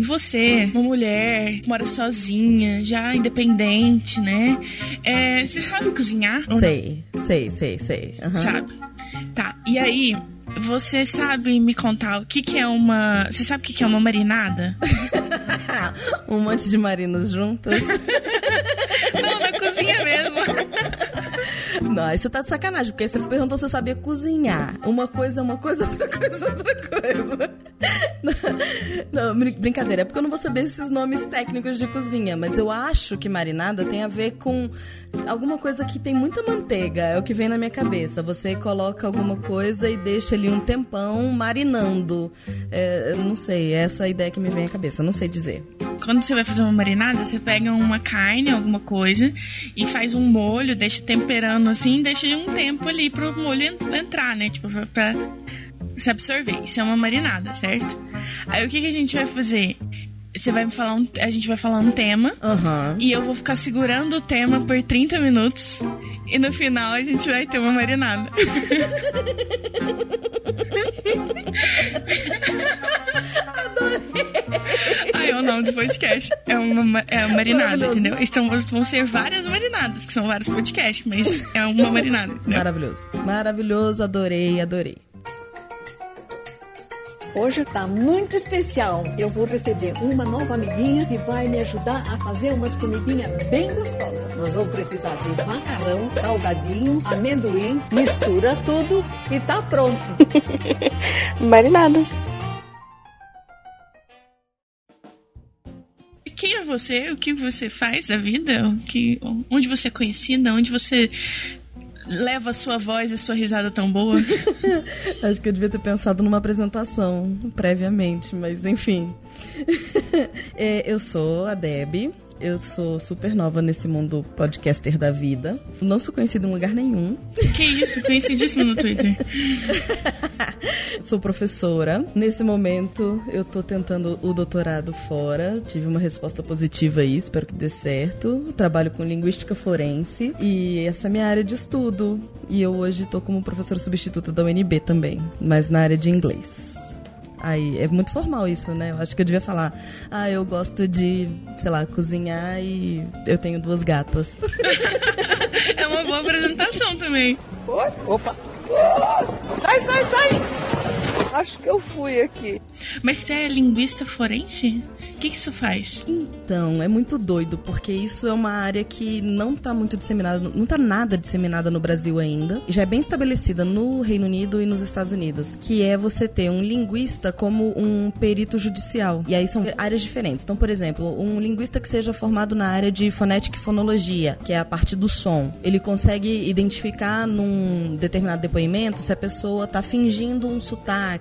em você, uma mulher, mora sozinha, já independente, né? É, você sabe cozinhar? Sei, sei, sei, sei. Uhum. Sabe? Tá. E aí, você sabe me contar o que, que é uma. Você sabe o que, que é uma marinada? um monte de marinas juntas. Não, na cozinha mesmo. Não, você tá de sacanagem, porque você perguntou se eu sabia cozinhar. Uma coisa uma coisa, outra coisa outra coisa. Não, brincadeira, é porque eu não vou saber esses nomes técnicos de cozinha, mas eu acho que marinada tem a ver com alguma coisa que tem muita manteiga, é o que vem na minha cabeça. Você coloca alguma coisa e deixa ali um tempão marinando. É, não sei, é essa a ideia que me vem à cabeça, não sei dizer. Quando você vai fazer uma marinada, você pega uma carne, alguma coisa, e faz um molho, deixa temperando assim, deixa um tempo ali pro molho entrar, né? Tipo, pra se absorver. Isso é uma marinada, certo? Aí o que, que a gente vai fazer? Você vai me falar um, a gente vai falar um tema uhum. e eu vou ficar segurando o tema por 30 minutos e no final a gente vai ter uma marinada. Adorei. Aí é o nome do podcast. É uma, é uma marinada, entendeu? Então vão ser várias marinadas, que são vários podcasts, mas é uma marinada. Entendeu? Maravilhoso. Maravilhoso, adorei, adorei. Hoje está muito especial. Eu vou receber uma nova amiguinha que vai me ajudar a fazer umas comidinhas bem gostosas. Nós vamos precisar de macarrão, salgadinho, amendoim, mistura tudo e tá pronto. Marinadas. Quem é você? O que você faz da vida? O que, onde você é conhecida? Onde você leva sua voz e sua risada tão boa? Acho que eu devia ter pensado numa apresentação previamente, mas enfim. é, eu sou a Deb, eu sou super nova nesse mundo podcaster da vida. Não sou conhecida em lugar nenhum. Que isso, conhecidíssimo no Twitter. sou professora. Nesse momento, eu tô tentando o doutorado fora. Tive uma resposta positiva aí, espero que dê certo. trabalho com linguística forense e essa é minha área de estudo. E eu hoje tô como professora substituta da UNB também, mas na área de inglês. Aí é muito formal isso, né? Eu acho que eu devia falar: "Ah, eu gosto de, sei lá, cozinhar e eu tenho duas gatas". é uma boa apresentação também. Oi? Opa. Sai, sai, sai. Acho que eu fui aqui. Mas você é linguista forense? O que, que isso faz? Então, é muito doido, porque isso é uma área que não está muito disseminada, não está nada disseminada no Brasil ainda. Já é bem estabelecida no Reino Unido e nos Estados Unidos, que é você ter um linguista como um perito judicial. E aí são áreas diferentes. Então, por exemplo, um linguista que seja formado na área de fonética e fonologia, que é a parte do som, ele consegue identificar num determinado depoimento se a pessoa está fingindo um sotaque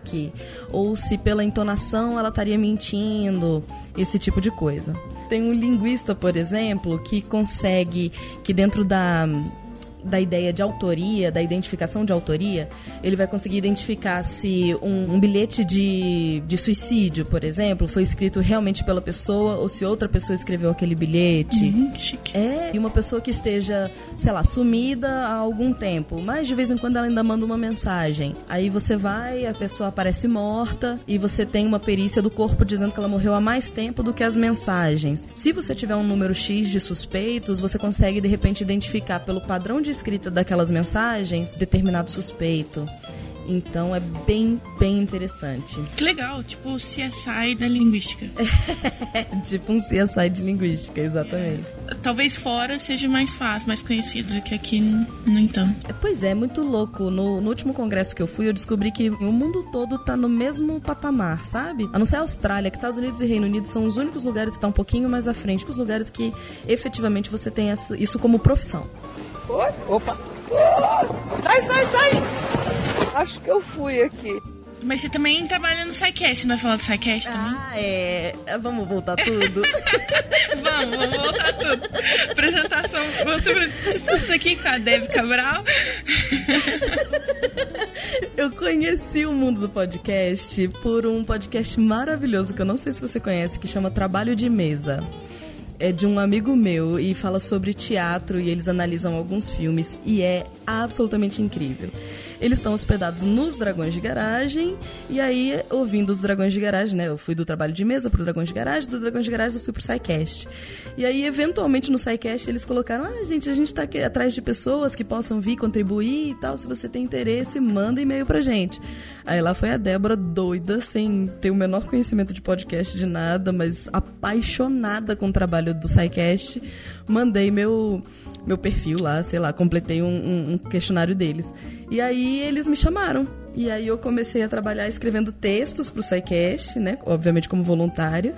ou se pela entonação ela estaria mentindo, esse tipo de coisa. Tem um linguista, por exemplo, que consegue que dentro da da ideia de autoria, da identificação de autoria, ele vai conseguir identificar se um, um, bilhete de, de suicídio, por exemplo, foi escrito realmente pela pessoa ou se outra pessoa escreveu aquele bilhete. Uhum, é, e uma pessoa que esteja, sei lá, sumida há algum tempo, mas de vez em quando ela ainda manda uma mensagem. Aí você vai, a pessoa aparece morta e você tem uma perícia do corpo dizendo que ela morreu há mais tempo do que as mensagens. Se você tiver um número X de suspeitos, você consegue de repente identificar pelo padrão de de escrita daquelas mensagens determinado suspeito. Então é bem, bem interessante. Que legal, tipo o CSI da linguística. tipo um CSI de linguística, exatamente. É, talvez fora seja mais fácil, mais conhecido do que aqui, no entanto. É, pois é, muito louco. No, no, último congresso que eu fui, eu descobri que o mundo todo tá no mesmo patamar, sabe? A não ser a Austrália, que Estados Unidos e Reino Unido são os únicos lugares que estão tá um pouquinho mais à frente, os lugares que efetivamente você tem isso como profissão. Oi? Opa! Sai, sai, sai! Acho que eu fui aqui. Mas você também trabalha no SciCast, não vai falar do SciCast também? Ah, é. Vamos voltar tudo? vamos, vamos voltar tudo. Apresentação. Estamos aqui com a Deb Cabral. eu conheci o mundo do podcast por um podcast maravilhoso que eu não sei se você conhece, que chama Trabalho de Mesa é de um amigo meu e fala sobre teatro e eles analisam alguns filmes e é absolutamente incrível. Eles estão hospedados nos Dragões de Garagem. E aí, ouvindo os Dragões de Garagem, né? Eu fui do trabalho de mesa pro Dragões de Garagem, do Dragões de Garagem eu fui pro SciCast. E aí, eventualmente, no SciCast, eles colocaram: ah, gente, a gente tá aqui atrás de pessoas que possam vir contribuir e tal. Se você tem interesse, manda e-mail pra gente. Aí lá foi a Débora doida, sem ter o menor conhecimento de podcast de nada, mas apaixonada com o trabalho do SciCast. Mandei meu meu perfil lá, sei lá, completei um, um, um questionário deles. E aí eles me chamaram. E aí eu comecei a trabalhar escrevendo textos pro SciCast, né? Obviamente como voluntário.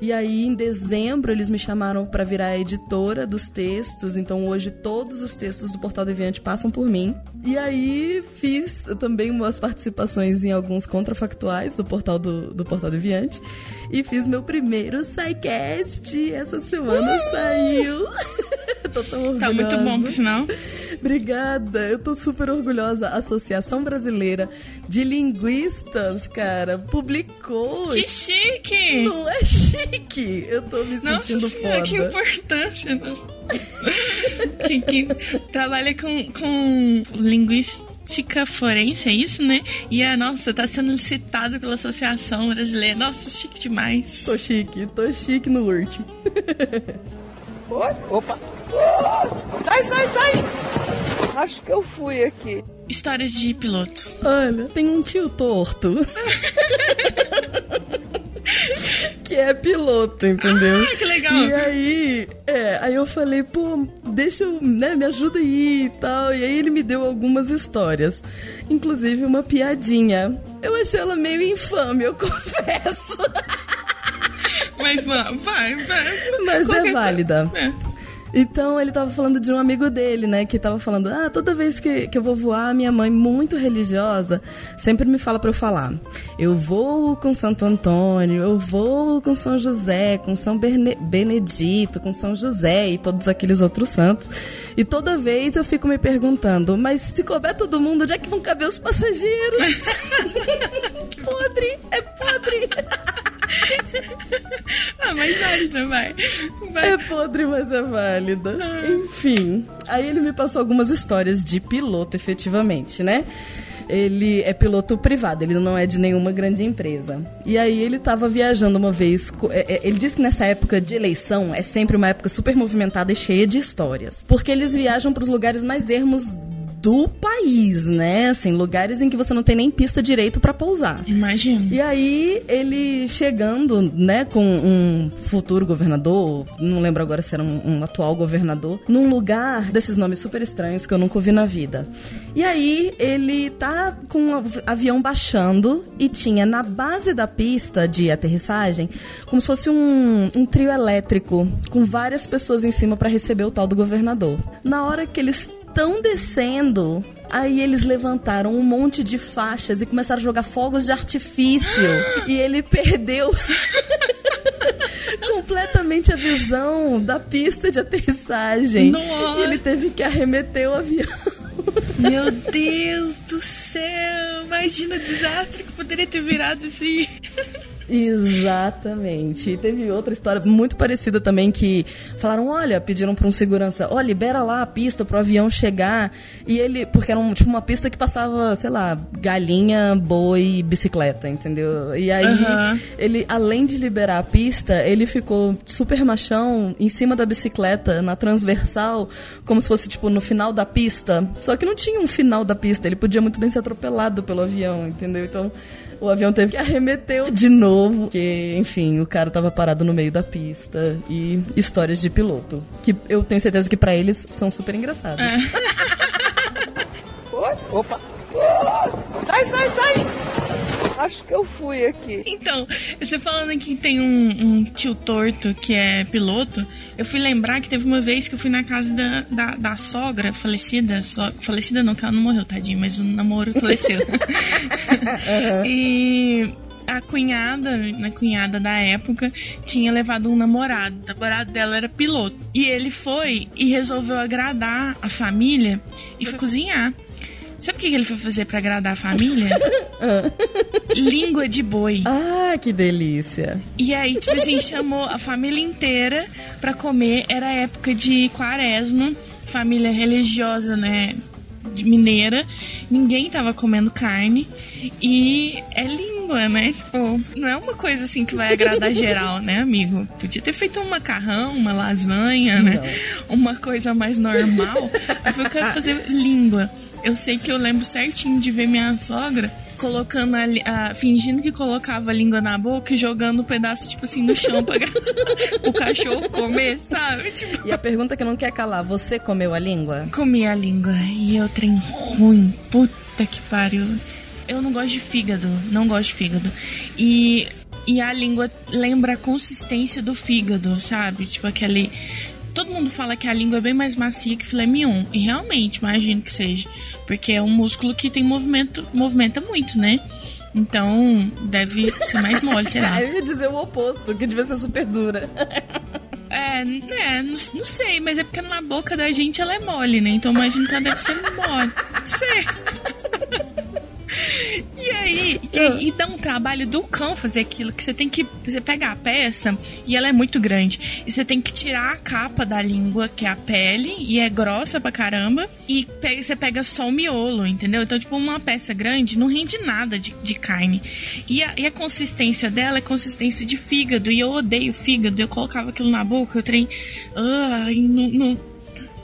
E aí, em dezembro, eles me chamaram para virar editora dos textos. Então, hoje, todos os textos do Portal Deviante passam por mim. E aí, fiz também umas participações em alguns contrafactuais do Portal do, do Portal Deviante. E fiz meu primeiro SciCast. Essa semana saiu. tô tão orgulhosa. Tá muito bom, por sinal. Obrigada, eu tô super orgulhosa. A Associação Brasileira de Linguistas, cara, publicou. Que chique! Não é chique? Eu tô me sentindo Nossa senhora, que importância. Nossa. que, que trabalha com, com linguística forense, é isso, né? E a nossa, tá sendo licitado pela Associação Brasileira. Nossa, chique demais. Tô chique, tô chique no último. Oi? Opa! Sai, sai, sai! Acho que eu fui aqui. Histórias de piloto. Olha, tem um tio torto. que é piloto, entendeu? Ah, que legal. E aí, é, aí eu falei, pô, deixa eu, né, me ajuda aí e tal. E aí ele me deu algumas histórias, inclusive uma piadinha. Eu achei ela meio infame, eu confesso. Mas, mano, vai, vai. Mas Qualquer é válida. É. Então ele tava falando de um amigo dele, né? Que tava falando, ah, toda vez que, que eu vou voar, minha mãe, muito religiosa, sempre me fala para eu falar. Eu vou com Santo Antônio, eu vou com São José, com São Berne Benedito, com São José e todos aqueles outros santos. E toda vez eu fico me perguntando, mas se couber todo mundo, onde é que vão caber os passageiros? podre, é podre. ah, mas válida, vai. vai. É podre, mas é válida. Enfim, aí ele me passou algumas histórias de piloto, efetivamente, né? Ele é piloto privado, ele não é de nenhuma grande empresa. E aí ele estava viajando uma vez. Ele disse que nessa época de eleição é sempre uma época super movimentada e cheia de histórias. Porque eles viajam para os lugares mais ermos do país, né? Assim, lugares em que você não tem nem pista direito para pousar. Imagina. E aí, ele chegando, né, com um futuro governador, não lembro agora se era um, um, atual governador, num lugar desses nomes super estranhos que eu nunca ouvi na vida. E aí, ele tá com o um avião baixando e tinha na base da pista de aterrissagem como se fosse um, um trio elétrico com várias pessoas em cima para receber o tal do governador. Na hora que eles estão descendo, Aí eles levantaram um monte de faixas e começaram a jogar fogos de artifício. e ele perdeu completamente a visão da pista de aterrissagem. Nossa. E ele teve que arremeter o avião. Meu Deus do céu! Imagina o desastre que poderia ter virado assim. Exatamente. E teve outra história muito parecida também que falaram, olha, pediram para um segurança, ó, oh, libera lá a pista pro avião chegar. E ele, porque era um, tipo uma pista que passava, sei lá, galinha, boi, bicicleta, entendeu? E aí Aham. ele, além de liberar a pista, ele ficou super machão em cima da bicicleta, na transversal, como se fosse tipo no final da pista. Só que não tinha um final da pista, ele podia muito bem ser atropelado pelo avião, entendeu? Então o avião teve que arremeter de novo, porque, enfim, o cara tava parado no meio da pista. E histórias de piloto, que eu tenho certeza que pra eles são super engraçadas. Oi? Opa! Sai, sai, sai! Acho que eu fui aqui. Então, você falando que tem um, um tio torto que é piloto, eu fui lembrar que teve uma vez que eu fui na casa da, da, da sogra falecida. So, falecida não, que ela não morreu, tadinho, mas o namoro faleceu. E a cunhada, a cunhada da época, tinha levado um namorado. O namorado dela era piloto. E ele foi e resolveu agradar a família e foi cozinhar. Sabe o que ele foi fazer pra agradar a família? Língua de boi. Ah, que delícia. E aí, tipo assim, chamou a família inteira pra comer. Era época de quaresma, família religiosa, né? De mineira. ninguém tava comendo carne e é língua, né? Tipo, não é uma coisa assim que vai agradar geral, né, amigo? Podia ter feito um macarrão, uma lasanha, né? Uma coisa mais normal. Aí foi fazer língua. Eu sei que eu lembro certinho de ver minha sogra colocando a, a, fingindo que colocava a língua na boca e jogando um pedaço, tipo assim, no chão pra o cachorro comer, sabe? Tipo... E a pergunta que não quer calar, você comeu a língua? Comi a língua. E eu trem ruim. Puta que pariu. Eu não gosto de fígado. Não gosto de fígado. E, e a língua lembra a consistência do fígado, sabe? Tipo aquele todo mundo fala que a língua é bem mais macia que filé mignon. E realmente, imagino que seja. Porque é um músculo que tem movimento, movimenta muito, né? Então, deve ser mais mole, sei lá. Eu ia dizer o oposto, que devia ser super dura. É, né, não, não, sei, mas é porque na boca da gente ela é mole, né? Então imagino que ela deve ser mole. Não sei. E aí, e, e, dá um trabalho do cão fazer aquilo, que você tem que. Você pega a peça e ela é muito grande. E você tem que tirar a capa da língua, que é a pele, e é grossa pra caramba. E pega, você pega só o miolo, entendeu? Então, tipo, uma peça grande não rende nada de, de carne. E a, e a consistência dela é consistência de fígado. E eu odeio fígado. Eu colocava aquilo na boca, eu trem. Uh, não, não,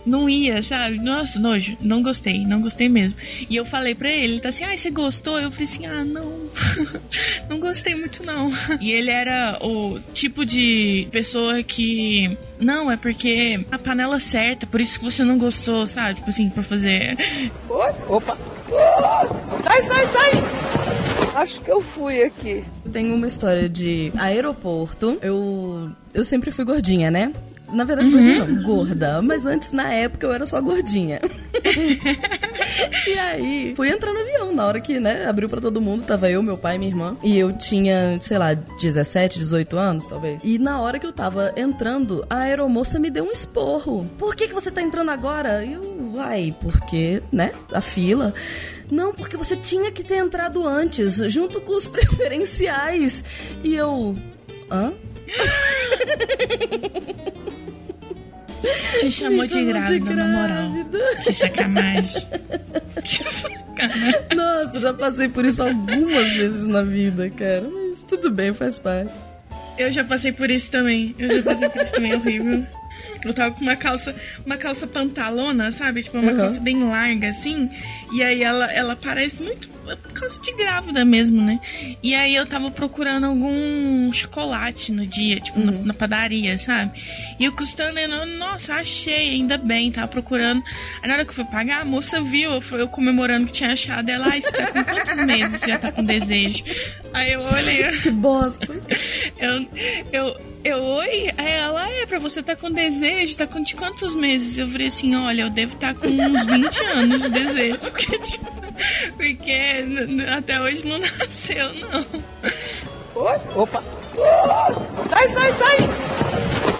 não ia, sabe? Nossa, nojo. Não gostei, não gostei mesmo. E eu falei pra ele, ele tá assim, ah, você gostou? Eu falei assim, ah, não. não gostei muito, não. E ele era o tipo de pessoa que. Não, é porque a panela certa, por isso que você não gostou, sabe? Tipo assim, pra fazer. Oi? Opa! Sai, sai, sai! Acho que eu fui aqui. Tem uma história de aeroporto. Eu eu sempre fui gordinha, né? Na verdade, uhum. gordinha não, gorda. Mas antes, na época, eu era só gordinha. e aí, fui entrar no avião. Na hora que, né, abriu para todo mundo, tava eu, meu pai minha irmã. E eu tinha, sei lá, 17, 18 anos, talvez. E na hora que eu tava entrando, a aeromoça me deu um esporro. Por que, que você tá entrando agora? E eu, uai, porque, né, a fila. Não, porque você tinha que ter entrado antes, junto com os preferenciais. E eu, hã? Te chamou, de, grávida, de grávida, na moral. Que sacanagem. Que sacanagem. Nossa, já passei por isso algumas vezes na vida, cara. Mas tudo bem, faz parte. Eu já passei por isso também. Eu já passei por isso também, é horrível. Eu tava com uma calça, uma calça pantalona, sabe? Tipo, uma uhum. calça bem larga, assim. E aí ela, ela parece muito calça de grávida mesmo, né? E aí eu tava procurando algum chocolate no dia, tipo, uhum. na, na, padaria, sabe? E eu custando, nossa, achei, ainda bem, tava procurando. Aí na hora que eu fui pagar, a moça viu, eu, eu comemorando que tinha achado. Ela, ah, você tá com quantos meses? Você já tá com desejo? Aí eu olhei. Que bosta. Eu, eu, eu, oi? Aí ela, é, pra você tá com desejo, tá com de quantos meses? Eu falei assim, olha, eu devo estar tá com uns 20 anos de desejo. Porque, tipo, porque até hoje não nasceu, não. Oi? Opa! Sai, sai, sai!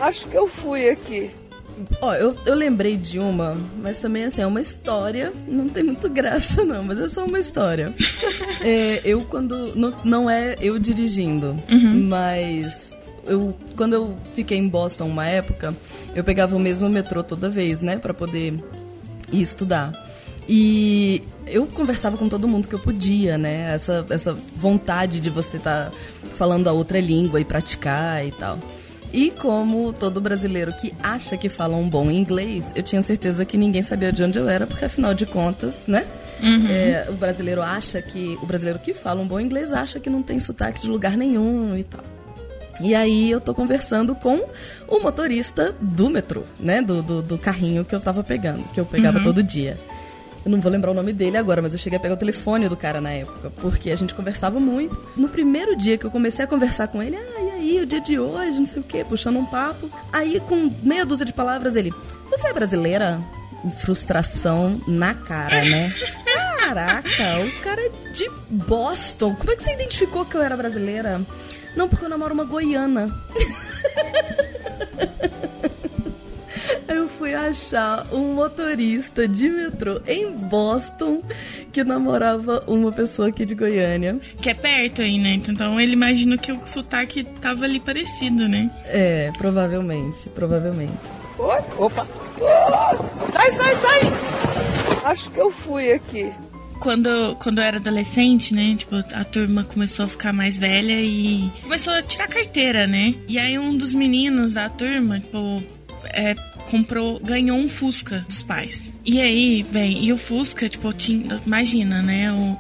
Acho que eu fui aqui. Ó, eu, eu lembrei de uma, mas também assim, é uma história, não tem muito graça não, mas é só uma história. é, eu quando, não, não é eu dirigindo, uhum. mas eu, quando eu fiquei em Boston uma época, eu pegava o mesmo metrô toda vez, né, para poder ir estudar. E eu conversava com todo mundo que eu podia, né? Essa, essa vontade de você estar tá falando a outra língua e praticar e tal. E como todo brasileiro que acha que fala um bom inglês, eu tinha certeza que ninguém sabia de onde eu era, porque afinal de contas, né? Uhum. É, o brasileiro acha que. O brasileiro que fala um bom inglês acha que não tem sotaque de lugar nenhum e tal. E aí eu tô conversando com o motorista do metrô, né? Do, do, do carrinho que eu tava pegando, que eu pegava uhum. todo dia. Eu não vou lembrar o nome dele agora, mas eu cheguei a pegar o telefone do cara na época, porque a gente conversava muito. No primeiro dia que eu comecei a conversar com ele, ah, e aí, o dia de hoje, não sei o quê, puxando um papo. Aí, com meia dúzia de palavras, ele, você é brasileira? Frustração na cara, né? Caraca, o cara é de Boston. Como é que você identificou que eu era brasileira? Não, porque eu namoro uma goiana. fui achar um motorista de metrô em Boston que namorava uma pessoa aqui de Goiânia. Que é perto aí, né? Então ele imagina que o sotaque tava ali parecido, né? É, provavelmente, provavelmente. Oi? Opa! Sai, sai, sai! Acho que eu fui aqui. quando, quando eu era adolescente, né? Tipo, a turma começou a ficar mais velha e começou a tirar carteira, né? E aí um dos meninos da turma, tipo, é, comprou, ganhou um Fusca dos pais. E aí, vem, e o Fusca, tipo, tinha, imagina, né? O,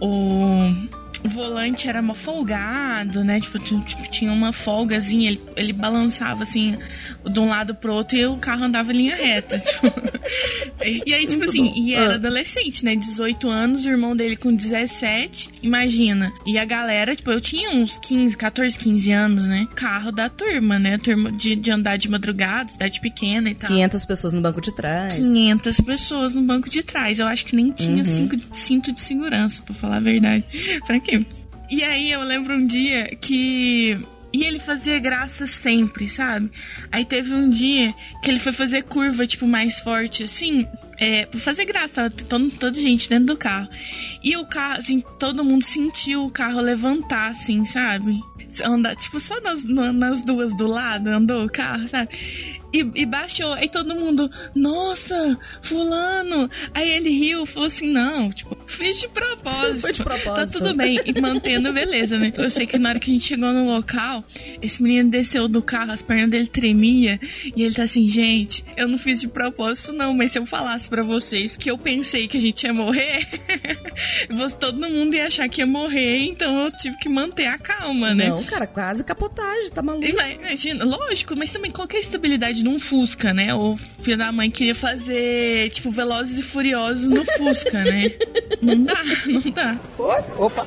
o volante era folgado, né? Tipo, tinha uma folgazinha, ele, ele balançava assim de um lado pro outro e o carro andava em linha reta. Tipo. e aí, tipo Muito assim, bom. e era ah. adolescente, né? 18 anos, o irmão dele com 17, imagina. E a galera, tipo, eu tinha uns 15, 14, 15 anos, né? Carro da turma, né? Turma de, de andar de madrugada, cidade pequena e tal. 500 pessoas no banco de trás. 500 pessoas no banco de trás. Eu acho que nem tinha uhum. cinco, cinto de segurança, pra falar a verdade. pra quê? E aí eu lembro um dia que e ele fazia graça sempre, sabe? Aí teve um dia que ele foi fazer curva, tipo, mais forte, assim, é, fazer graça, todo, toda gente dentro do carro. E o carro, assim, todo mundo sentiu o carro levantar, assim, sabe? Andar, tipo, só nas, nas duas do lado andou o carro, sabe? E, e, baixou. Aí todo mundo, nossa, fulano. Aí ele riu, falou assim, não, tipo, fiz de propósito. Foi de propósito. Tá tudo bem. E mantendo beleza, né? Eu sei que na hora que a gente chegou no local, esse menino desceu do carro, as pernas dele tremia. E ele tá assim, gente, eu não fiz de propósito, não, mas se eu falasse para vocês que eu pensei que a gente ia morrer, todo mundo ia achar que ia morrer, então eu tive que manter a calma, né? Não, cara, quase capotagem, tá maluco. Imagina, lógico, mas também qualquer estabilidade verdade, num Fusca, né? O filho da mãe queria fazer, tipo, Velozes e Furiosos no Fusca, né? não dá, não dá. Oi? Opa!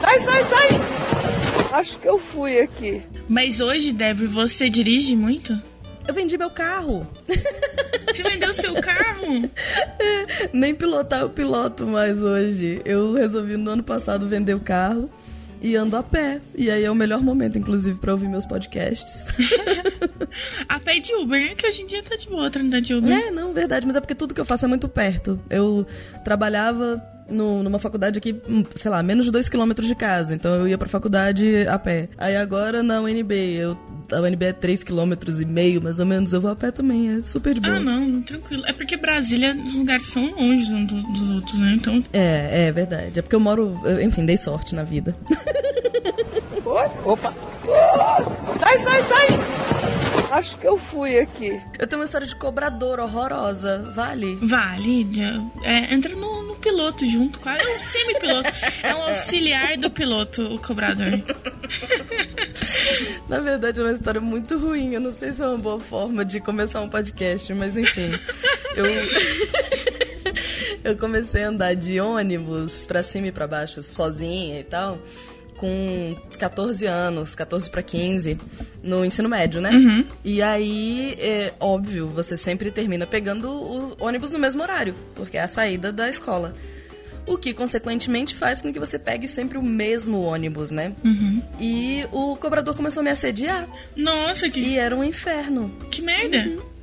Sai, sai, sai! Acho que eu fui aqui. Mas hoje, Débora, você dirige muito? Eu vendi meu carro. Você vendeu seu carro? Nem pilotar eu piloto mais hoje. Eu resolvi no ano passado vender o carro e ando a pé. E aí é o melhor momento, inclusive, para ouvir meus podcasts. a pé de Uber, né? Que hoje em dia tá de boa andar de Uber. É, não, verdade. Mas é porque tudo que eu faço é muito perto. Eu trabalhava no, numa faculdade aqui, hum, sei lá, menos de dois quilômetros de casa. Então eu ia pra faculdade a pé. Aí agora na UNB, eu, a UNB é três quilômetros e meio, mais ou menos. Eu vou a pé também, é super de boa. Ah, não, tranquilo. É porque Brasília, os lugares são longe um do, dos outros, né? Então... É, é verdade. É porque eu moro, eu, enfim, dei sorte na vida. Opa! Sai, sai, sai! Acho que eu fui aqui. Eu tenho uma história de cobrador horrorosa. Vale? Vale. É, entra no, no, piloto junto. Quase é um semi-piloto. é um auxiliar do piloto, o cobrador. Na verdade, é uma história muito ruim. Eu não sei se é uma boa forma de começar um podcast, mas enfim. eu. eu comecei a andar de ônibus pra cima e pra baixo, sozinha e tal com 14 anos, 14 para 15, no ensino médio, né? Uhum. E aí, é óbvio, você sempre termina pegando o ônibus no mesmo horário, porque é a saída da escola. O que, consequentemente, faz com que você pegue sempre o mesmo ônibus, né? Uhum. E o cobrador começou a me assediar. Nossa, que. E era um inferno. Que merda! Uhum.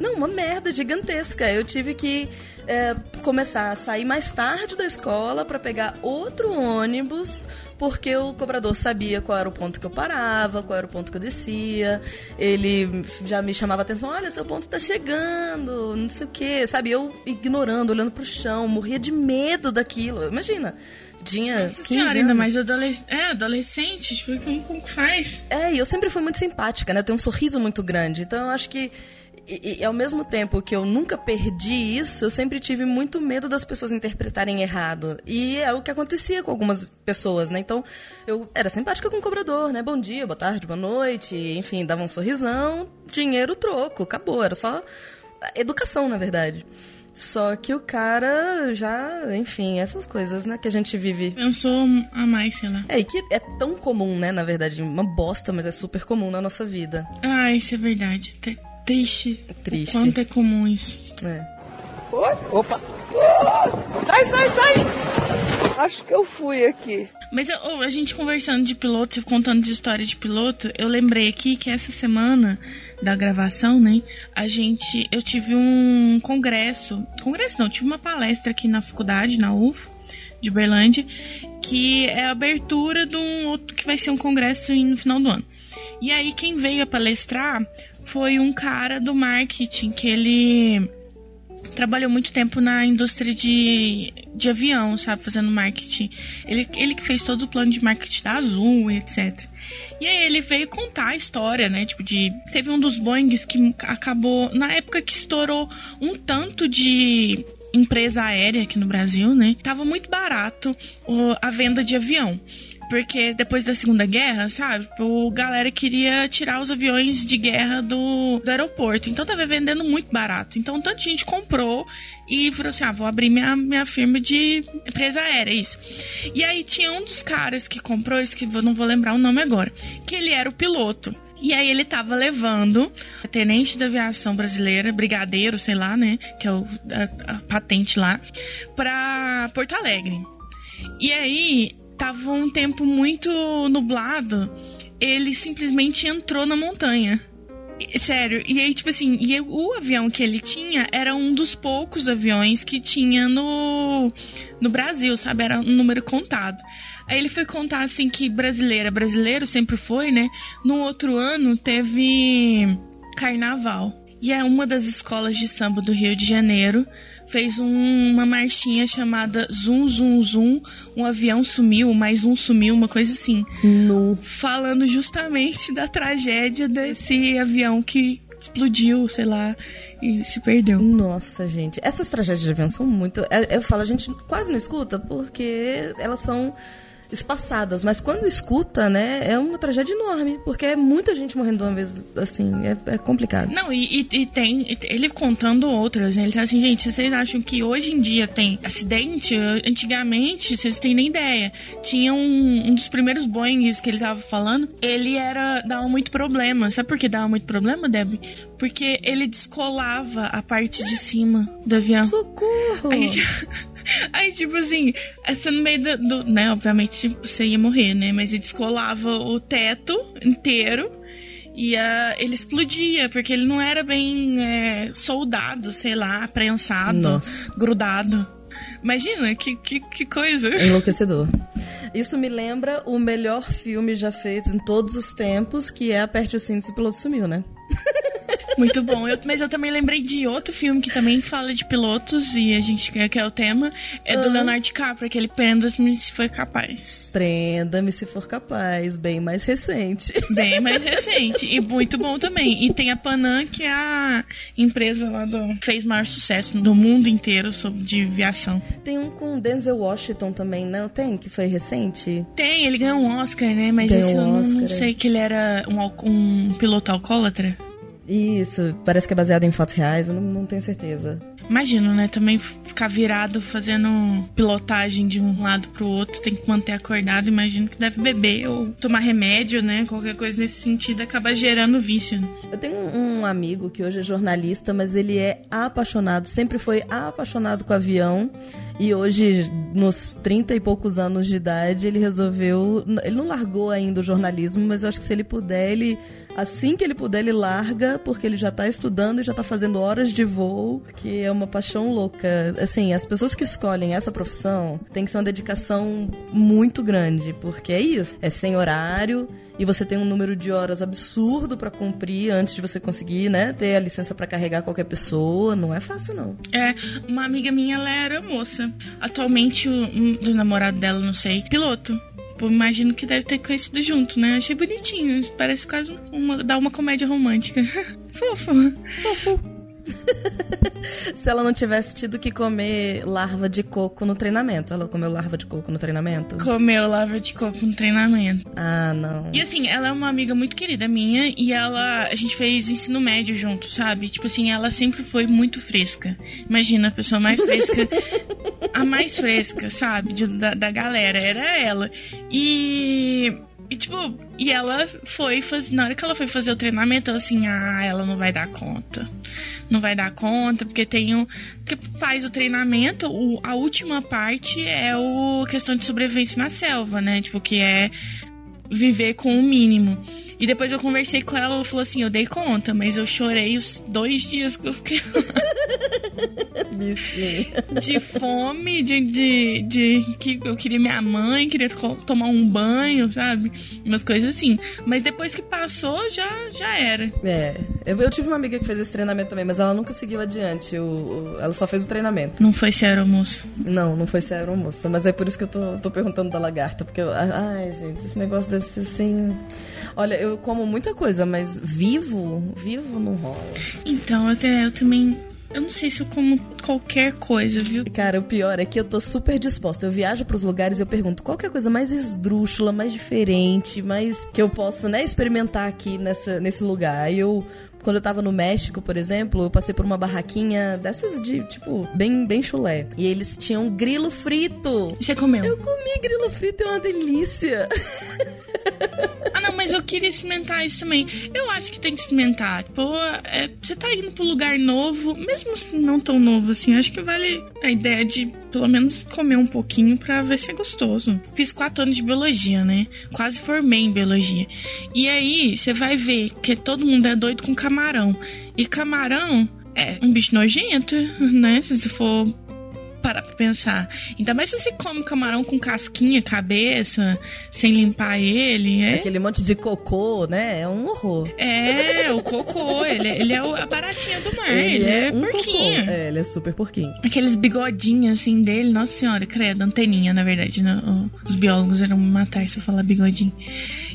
Não, uma merda gigantesca. Eu tive que é, começar a sair mais tarde da escola para pegar outro ônibus, porque o cobrador sabia qual era o ponto que eu parava, qual era o ponto que eu descia. Ele já me chamava a atenção: olha, seu ponto tá chegando, não sei o quê, sabe? Eu ignorando, olhando pro chão, morria de medo daquilo. Imagina tinha. Nossa senhora, ainda mais adolescente. É, adolescente, tipo, como, como faz? É, e eu sempre fui muito simpática, né? Eu tenho um sorriso muito grande. Então eu acho que e, e, ao mesmo tempo que eu nunca perdi isso, eu sempre tive muito medo das pessoas interpretarem errado. E é o que acontecia com algumas pessoas, né? Então, eu era simpática com o cobrador, né? Bom dia, boa tarde, boa noite, enfim, dava um sorrisão, dinheiro, troco, acabou. Era só educação, na verdade. Só que o cara já, enfim, essas coisas, né, que a gente vive. Pensou a mais, sei lá. É, e que é tão comum, né, na verdade, uma bosta, mas é super comum na nossa vida. Ah, isso é verdade. Triste. Triste. O quanto é comum isso. É. Oi? Opa! Sai, sai, sai! Acho que eu fui aqui. Mas oh, a gente conversando de piloto, contando de histórias de piloto, eu lembrei aqui que essa semana da gravação, né, a gente, eu tive um congresso, congresso não, tive uma palestra aqui na faculdade, na UFO, de Berlândia, que é a abertura de um outro que vai ser um congresso no final do ano. E aí quem veio a palestrar foi um cara do marketing que ele trabalhou muito tempo na indústria de, de avião, sabe? Fazendo marketing. Ele, ele que fez todo o plano de marketing da Azul, etc. E aí ele veio contar a história, né? Tipo, de. Teve um dos Boeings que acabou. Na época que estourou um tanto de empresa aérea aqui no Brasil, né? Tava muito barato a venda de avião porque depois da Segunda Guerra, sabe, o galera queria tirar os aviões de guerra do, do aeroporto. Então tava vendendo muito barato. Então tanta gente comprou e falou assim: ah, vou abrir minha, minha firma de empresa aérea, isso. E aí tinha um dos caras que comprou, isso que eu não vou lembrar o nome agora, que ele era o piloto. E aí ele tava levando tenente da aviação brasileira, brigadeiro, sei lá, né, que é o, a, a patente lá, pra Porto Alegre. E aí tava um tempo muito nublado, ele simplesmente entrou na montanha. Sério, e aí, tipo assim, e o avião que ele tinha era um dos poucos aviões que tinha no, no Brasil, sabe? Era um número contado. Aí ele foi contar assim que brasileira, brasileiro sempre foi, né? No outro ano teve carnaval. E é uma das escolas de samba do Rio de Janeiro fez um, uma marchinha chamada Zum Zum Zum, um avião sumiu, mais um sumiu, uma coisa assim. No. Falando justamente da tragédia desse avião que explodiu, sei lá, e se perdeu. Nossa, gente. Essas tragédias de avião são muito. É, eu falo, a gente quase não escuta porque elas são espaçadas, mas quando escuta, né, é uma tragédia enorme, porque é muita gente morrendo de uma vez, assim, é, é complicado. Não, e, e, e, tem, ele contando outras, né, ele tá assim, gente, vocês acham que hoje em dia tem acidente? Antigamente, vocês têm nem ideia, tinha um, um dos primeiros Boeings que ele tava falando, ele era, dava muito problema, sabe por que dava muito problema, Deb? Porque ele descolava a parte de cima do avião. Socorro! Aí, Aí, tipo assim, essa no meio do, do, Né, obviamente você ia morrer, né? Mas ele descolava o teto inteiro e uh, ele explodia, porque ele não era bem é, soldado, sei lá, prensado, Nossa. grudado. Imagina, que, que, que coisa. Enlouquecedor. Isso me lembra o melhor filme já feito em todos os tempos, que é Aperte o Cinto e o Piloto Sumiu, né? Muito bom. Eu, mas eu também lembrei de outro filme que também fala de pilotos e a gente quer que é o tema. É do uhum. Leonardo DiCaprio, aquele Prenda-me se for capaz. Prenda-me se for capaz. Bem mais recente. Bem mais recente. E muito bom também. E tem a Panam, que é a empresa lá do. fez maior sucesso do mundo inteiro sobre de aviação. Tem um com Denzel Washington também, não tem? Que foi recente? Tem, ele ganhou um Oscar, né? Mas esse um eu não, não sei que ele era um, um piloto alcoólatra. Isso, parece que é baseado em fatos reais, eu não, não tenho certeza. Imagino, né? Também ficar virado fazendo pilotagem de um lado pro outro, tem que manter acordado. Imagino que deve beber ou tomar remédio, né? Qualquer coisa nesse sentido acaba gerando vício. Né? Eu tenho um amigo que hoje é jornalista, mas ele é apaixonado, sempre foi apaixonado com avião. E hoje, nos 30 e poucos anos de idade, ele resolveu. Ele não largou ainda o jornalismo, mas eu acho que se ele puder, ele assim que ele puder, ele larga, porque ele já tá estudando e já tá fazendo horas de voo, que é uma paixão louca. Assim, as pessoas que escolhem essa profissão têm que ter uma dedicação muito grande, porque é isso. É sem horário e você tem um número de horas absurdo para cumprir antes de você conseguir, né, ter a licença para carregar qualquer pessoa. Não é fácil, não. É, uma amiga minha, ela era moça. Atualmente, o do namorado dela, não sei, piloto. Pô, imagino que deve ter conhecido junto, né? Achei bonitinho. Parece quase uma, dá uma comédia romântica. Fofo. Fofo. Se ela não tivesse tido que comer larva de coco no treinamento, ela comeu larva de coco no treinamento? Comeu larva de coco no treinamento. Ah, não. E assim, ela é uma amiga muito querida minha e ela. A gente fez ensino médio junto, sabe? Tipo assim, ela sempre foi muito fresca. Imagina a pessoa mais fresca. a mais fresca, sabe? De, da, da galera. Era ela. E e tipo, e ela foi fazer. Na hora que ela foi fazer o treinamento, ela assim, ah, ela não vai dar conta não vai dar conta, porque tem o. que faz o treinamento, o, a última parte é o questão de sobrevivência na selva, né? Tipo, que é viver com o mínimo. E depois eu conversei com ela, ela falou assim: eu dei conta, mas eu chorei os dois dias que eu fiquei. de fome, de, de, de, que eu queria minha mãe, queria tomar um banho, sabe? Umas coisas assim. Mas depois que passou, já, já era. É, Eu, eu tive uma amiga que fez esse treinamento também, mas ela nunca seguiu adiante. O, o- ela só fez o treinamento. Não foi ser almoço. Não, não foi ser aeromoça, mas é por isso que eu tô, tô perguntando da lagarta, porque eu, ai, gente, esse negócio deve ser assim. Olha, eu como muita coisa, mas vivo, vivo não rola. Então, eu, eu também. Eu não sei se eu como qualquer coisa, viu? Cara, o pior é que eu tô super disposta. Eu viajo pros lugares e eu pergunto qual que é a coisa mais esdrúxula, mais diferente, mais que eu posso, né, experimentar aqui nessa, nesse lugar. Aí eu. Quando eu tava no México, por exemplo, eu passei por uma barraquinha dessas de, tipo, bem, bem chulé. E eles tinham grilo frito. Você comeu? Eu comi grilo frito, é uma delícia. Ah, não, mas eu queria experimentar isso também. Eu acho que tem que experimentar. Tipo, é, você tá indo pra um lugar novo, mesmo não tão novo assim, acho que vale a ideia de pelo menos comer um pouquinho pra ver se é gostoso. Fiz quatro anos de biologia, né? Quase formei em biologia. E aí, você vai ver que todo mundo é doido com camarão. E camarão é um bicho nojento, né? Se você for parar pra pensar. Ainda mais se você come camarão com casquinha, cabeça, sem limpar ele. É, Aquele monte de cocô, né? É um horror. é o cocô. Ele, ele é a baratinha do mar. Ele, é, um porquinho. cocô. É, ele é super porquinho. Aqueles bigodinhos assim dele, nossa senhora, credo, anteninha, na verdade. né? Os biólogos me matar se eu falar bigodinho.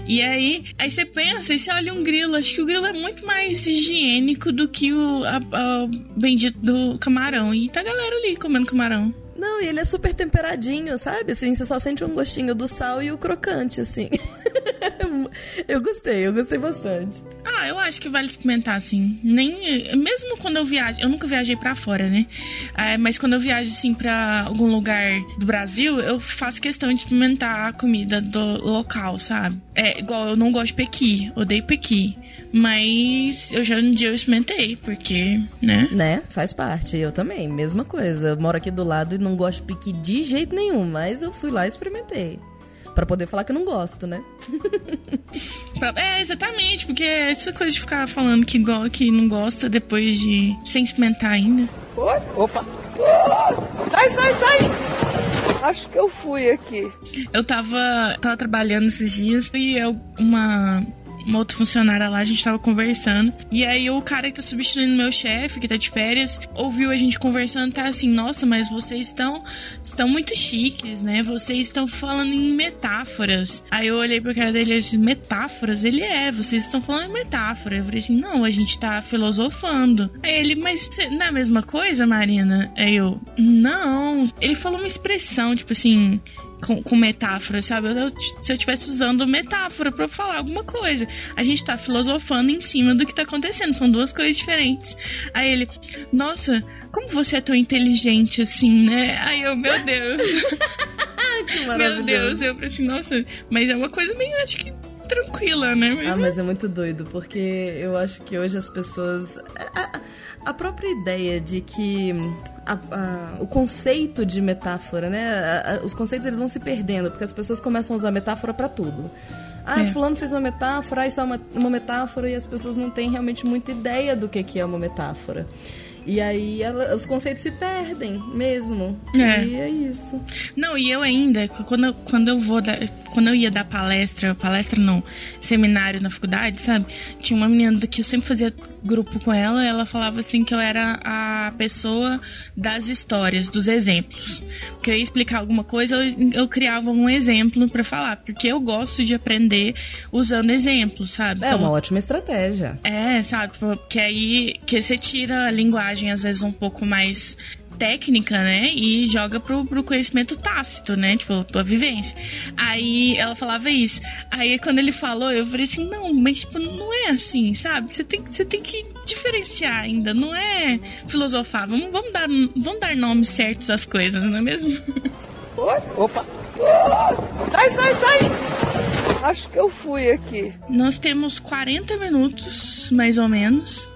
E aí, aí você pensa, e você olha um grilo, acho que o grilo é muito mais higiênico do que o a- a- bendito do camarão. E tá a galera ali comendo camarão. Não, e ele é super temperadinho, sabe? Assim, você só sente um gostinho do sal e o crocante, assim. eu gostei, eu gostei bastante. Ah, eu acho que vale experimentar, assim. Nem, mesmo quando eu viajo, eu nunca viajei pra fora, né? Ah, mas quando eu viajo, assim, pra algum lugar do Brasil, eu faço questão de experimentar a comida do local, sabe? É, igual eu não gosto de pequi, odeio pequi. Mas eu já um dia eu experimentei, porque, né? Né? Faz parte. Eu também, mesma coisa. Eu moro aqui do lado e não gosto de piqui de jeito nenhum, mas eu fui lá e experimentei. Pra poder falar que eu não gosto, né? É, exatamente, porque essa coisa de ficar falando que, go que não gosta depois de. sem experimentar ainda. Oi? Opa! Sai, sai, sai! Acho que eu fui aqui. Eu tava, tava trabalhando esses dias e eu, uma, uma outra funcionária lá, a gente tava conversando. E aí o cara que tá substituindo meu chefe, que tá de férias, ouviu a gente conversando, tá assim, nossa, mas vocês estão estão muito chiques, né? Vocês estão falando em metáforas. Aí eu olhei pra cara dele e disse, metáforas? Ele é, vocês estão falando em metáfora. Eu falei assim, não, a gente tá filosofando. Aí ele, mas não é a mesma coisa, Marina? Aí eu, não. Ele falou uma expressão, tipo assim, com, com metáfora, sabe? Eu- se eu estivesse usando metáfora pra falar alguma coisa. A gente tá filosofando em cima do que tá acontecendo. São duas coisas diferentes. Aí ele, nossa, como você é tão inteligente assim, né? Aí eu, meu Deus. Que meu Deus. Eu falei assim, nossa, mas é uma coisa meio, acho que tranquila, né? Mas- Ah, mas é muito doido, porque eu acho que hoje as pessoas. A, própria ideia de que. a- a- o conceito de metáfora, né? Os conceitos eles vão se perdendo, porque as pessoas começam a usar metáfora pra tudo. Ah, É. fulano fez uma metáfora, ah, isso é uma, uma metáfora, e as pessoas não têm realmente muita ideia do que, que é uma metáfora. E aí ela- os conceitos se perdem mesmo. É. E é isso. Não, e eu ainda, quando eu, quando eu vou quando eu ia dar palestra, palestra não, seminário na faculdade, sabe? Tinha uma menina que eu sempre fazia grupo com ela, ela falava assim que eu era a pessoa das histórias, dos exemplos. Porque eu ia explicar alguma coisa, eu, eu criava um exemplo pra falar, porque eu gosto de aprender usando exemplos, sabe? É Então, uma ótima estratégia. é, sabe? Porque aí que você tira a linguagem às vezes um pouco mais técnica, né? E joga pro, pro conhecimento tácito, né? Tipo, tua vivência. Aí ela falava isso. Aí quando ele falou, eu falei assim, não, mas tipo, não é assim, sabe? Você tem, você tem que diferenciar ainda, não é filosofar. Vamos, vamos, dar, vamos dar nomes certos às coisas, não é mesmo? Oi? Opa! Sai, sai, sai! Acho que eu fui aqui. Nós temos 40 minutos, mais ou menos.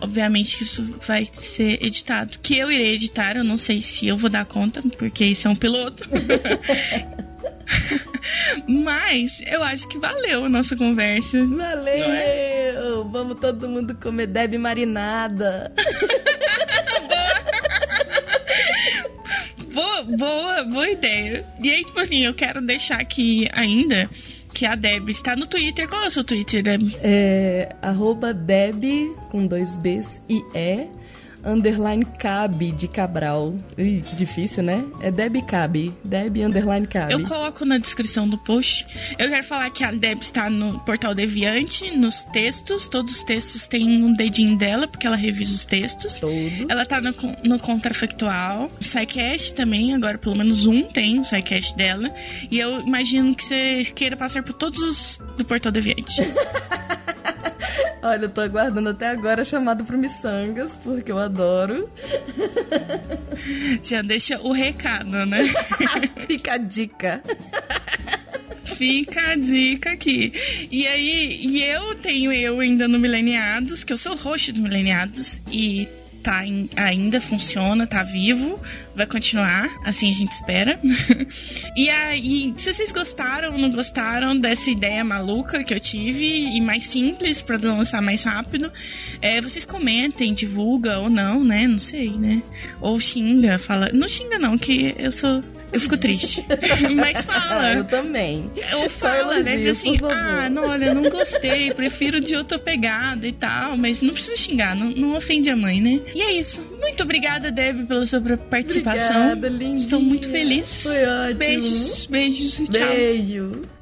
Obviamente que isso vai ser editado. Que eu irei editar, eu não sei se eu vou dar conta, porque isso é um piloto. Mas eu acho que valeu a nossa conversa. Valeu! Vamos todo mundo comer Deb marinada. Boa, boa, ideia. E aí, tipo assim, eu quero deixar aqui ainda que a Deb está no Twitter. Qual é o seu Twitter, Deb? É arroba Deb com dois Bs e E underline Cabe de Cabral. Ih, que difícil, né? É Deb Cabe. Deb underline Cabe. Eu coloco na descrição do post. Eu quero falar que a Deb está no portal Deviante, nos textos. Todos os textos têm um dedinho dela, porque ela revisa os textos. Todos. Ela tá no, no Contrafactual. SciCast também, agora pelo menos um tem o SciCast dela. E eu imagino que você queira passar por todos os do portal Deviante. Olha, eu tô aguardando até agora a chamada pro Missangas, porque eu adoro. Já deixa o recado, né? Fica a dica. Fica a dica aqui. E aí, e eu tenho eu ainda no Mileniados, que eu sou host do Mileniados, e tá em, ainda funciona, tá vivo, vai continuar, assim a gente espera. e aí, se vocês gostaram ou não gostaram dessa ideia maluca que eu tive e mais simples para lançar mais rápido, é, vocês comentem, divulga ou não, né? Não sei, né? Ou xinga, fala. Não xinga não, que eu sou eu fico triste. Mas fala. eu também. Ou fala, né? Assim, ah, não, olha, não gostei, prefiro de outra pegada e tal. Mas não precisa xingar, não, não ofende a mãe, né? E é isso. Muito obrigada, Deb, pela sua participação. Obrigada, lindinha. Estou muito feliz. Foi ótimo. Beijos, beijos. Tchau. Beijo.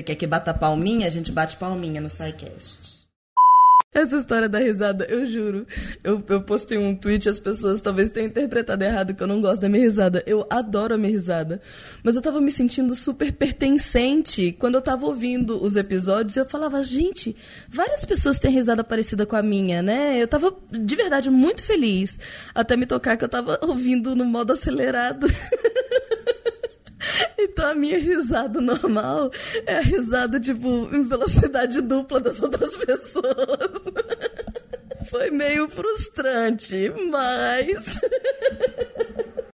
Você quer que bata palminha? A gente bate palminha no SciCast. Essa história da risada, eu juro. Eu, eu postei um tweet, as pessoas talvez tenham interpretado errado que eu não gosto da minha risada. Eu adoro a minha risada. Mas eu tava me sentindo super pertencente. Quando eu tava ouvindo os episódios, eu falava, gente, várias pessoas têm risada parecida com a minha, né? Eu tava de verdade muito feliz. Até me tocar que eu tava ouvindo no modo acelerado. Então a minha risada normal é a risada, tipo, em velocidade dupla das outras pessoas. Foi meio frustrante, mas